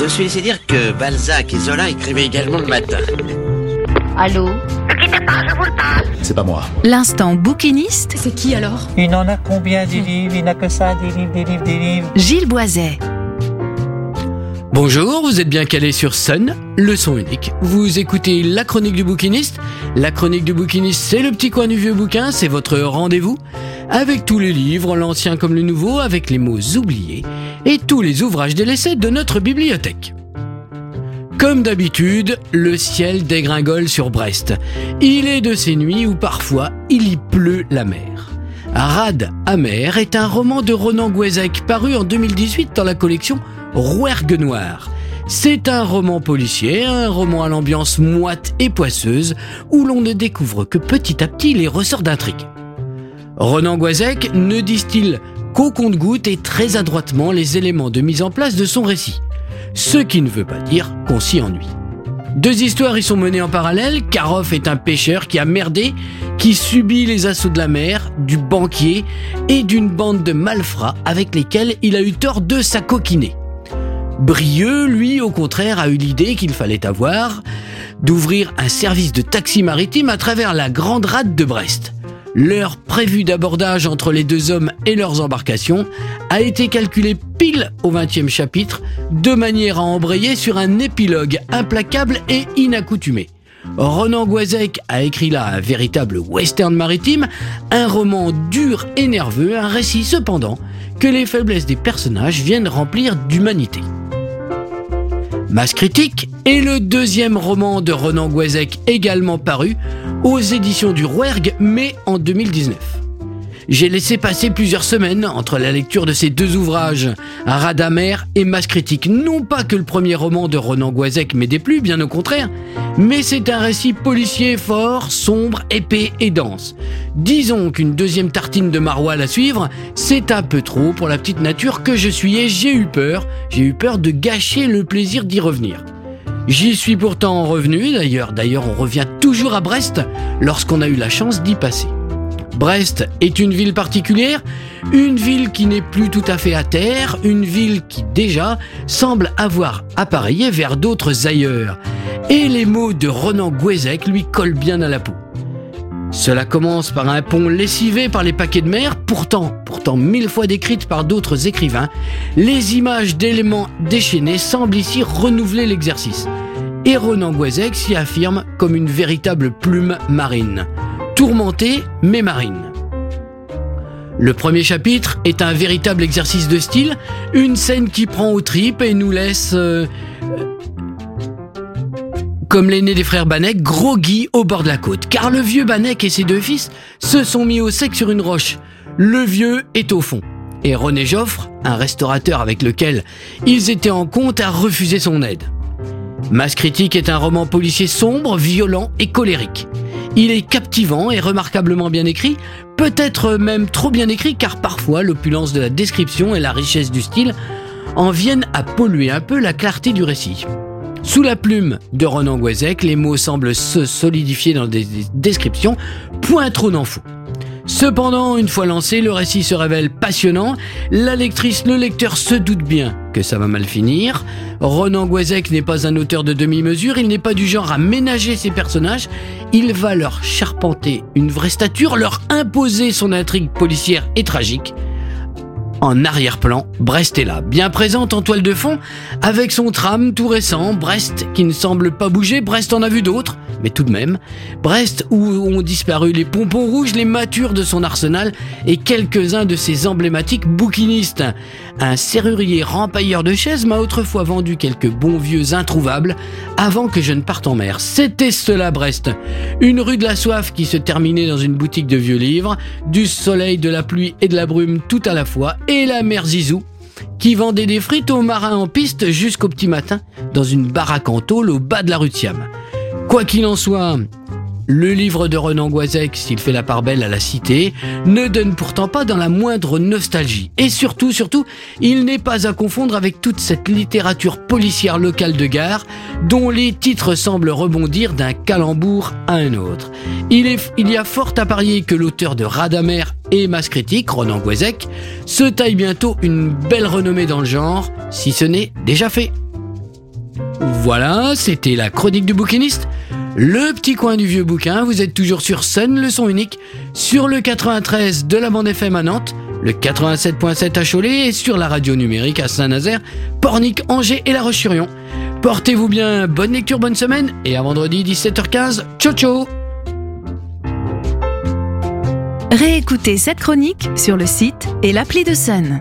Je suis laissé dire que Balzac et Zola écrivaient également le matin. Allô C'est pas moi. L'instant bouquiniste, C'est qui alors Il en a combien des livres Il n'a que ça, des livres, des livres, des livres. Gilles Boiset. Bonjour, vous êtes bien calé sur Sun, le son unique. Vous écoutez la chronique du bouquiniste. La chronique du bouquiniste, c'est le petit coin du vieux bouquin, c'est votre rendez-vous. Avec tous les livres, l'ancien comme le nouveau, avec les mots oubliés et tous les ouvrages délaissés de notre bibliothèque. Comme d'habitude, le ciel dégringole sur Brest. Il est de ces nuits où parfois il y pleut la mer. Rad amer est un roman de Ronan Gouezek paru en 2018 dans la collection Rouergue Noir. C'est un roman policier, un roman à l'ambiance moite et poisseuse où l'on ne découvre que petit à petit les ressorts d'intrigue. Ronan Gouezek ne distille qu'au compte-gouttes et très adroitement les éléments de mise en place de son récit. Ce qui ne veut pas dire qu'on s'y ennuie. Deux histoires y sont menées en parallèle. Karoff est un pêcheur qui a merdé, qui subit les assauts de la mer, du banquier et d'une bande de malfrats avec lesquels il a eu tort de s'acoquiner. Brieux, lui, au contraire, a eu l'idée qu'il fallait avoir d'ouvrir un service de taxi maritime à travers la grande rade de Brest. L'heure prévue d'abordage entre les deux hommes et leurs embarcations a été calculée pile au 20e chapitre, de manière à embrayer sur un épilogue implacable et inaccoutumé. Ronan Gouezek a écrit là un véritable western maritime, un roman dur et nerveux, un récit cependant que les faiblesses des personnages viennent remplir d'humanité. Masse critique est le deuxième roman de Ronan Gouezek également paru aux éditions du Rouergue, mais en 2019. J'ai laissé passer plusieurs semaines entre la lecture de ces deux ouvrages, Radamer et Masse critique. Non pas que le premier roman de Ronan Gouezek m'ait déplu, bien au contraire, mais c'est un récit policier fort, sombre, épais et dense. Disons qu'une deuxième tartine de maroilles à suivre, c'est un peu trop pour la petite nature que je suis et j'ai eu peur, j'ai eu peur de gâcher le plaisir d'y revenir. J'y suis pourtant revenu, d'ailleurs, d'ailleurs on revient toujours à Brest lorsqu'on a eu la chance d'y passer. Brest est une ville particulière, une ville qui n'est plus tout à fait à terre, une ville qui déjà semble avoir appareillé vers d'autres ailleurs. Et les mots de Ronan Gouezek lui collent bien à la peau. Cela commence par un pont lessivé par les paquets de mer, pourtant, pourtant mille fois décrites par d'autres écrivains, les images d'éléments déchaînés semblent ici renouveler l'exercice. Et Ronan Gouezek s'y affirme comme une véritable plume marine tourmentée mais marine. Le premier chapitre est un véritable exercice de style, une scène qui prend aux tripes et nous laisse, euh, comme l'aîné des frères Banek, groggy au bord de la côte. Car le vieux Banek et ses deux fils se sont mis au sec sur une roche. Le vieux est au fond. Et René Joffre, un restaurateur avec lequel ils étaient en compte, a refusé son aide. Masse critique est un roman policier sombre, violent et colérique. Il est captivant et remarquablement bien écrit, peut-être même trop bien écrit car parfois l'opulence de la description et la richesse du style en viennent à polluer un peu la clarté du récit. Sous la plume de Ronan Gouezek, les mots semblent se solidifier dans des descriptions, point trop n'en. Cependant, une fois lancé, le récit se révèle passionnant. La lectrice, le lecteur se doute bien que ça va mal finir. Ronan Gouezek n'est pas un auteur de demi-mesure, il n'est pas du genre à ménager ses personnages. Il va leur charpenter une vraie stature, leur imposer son intrigue policière et tragique. En arrière-plan, Brest est là, bien présente en toile de fond, avec son tram tout récent, Brest qui ne semble pas bouger, Brest en a vu d'autres, mais tout de même, Brest où ont disparu les pompons rouges, les matures de son arsenal et quelques-uns de ses emblématiques bouquinistes. Un serrurier rempailleur de chaises m'a autrefois vendu quelques bons vieux introuvables avant que je ne parte en mer. C'était cela Brest. Une rue de la soif qui se terminait dans une boutique de vieux livres, du soleil, de la pluie et de la brume tout à la fois, et la mère Zizou qui vendait des frites aux marins en piste jusqu'au petit matin dans une baraque en tôle au bas de la rue de Siam. Quoi qu'il en soit, le livre de Renan Gouezek, s'il fait la part belle à la cité, ne donne pourtant pas dans la moindre nostalgie. Et surtout, surtout, il n'est pas à confondre avec toute cette littérature policière locale de gare, dont les titres semblent rebondir d'un calembour à un autre. Il, y a fort à parier que l'auteur de Radamer et Masse Critique, Ronan Gouezek, se taille bientôt une belle renommée dans le genre, si ce n'est déjà fait. Voilà, c'était la chronique du bouquiniste. Le petit coin du vieux bouquin, vous êtes toujours sur Sun, le son unique, sur le 93 de la bande FM à Nantes, le 87.7 à Cholet et sur la radio numérique à Saint-Nazaire, Pornic, Angers et La Roche-sur-Yon. Portez-vous bien, bonne lecture, bonne semaine et à vendredi 17h15. Ciao ciao Réécoutez cette chronique sur le site et l'appli de Sun.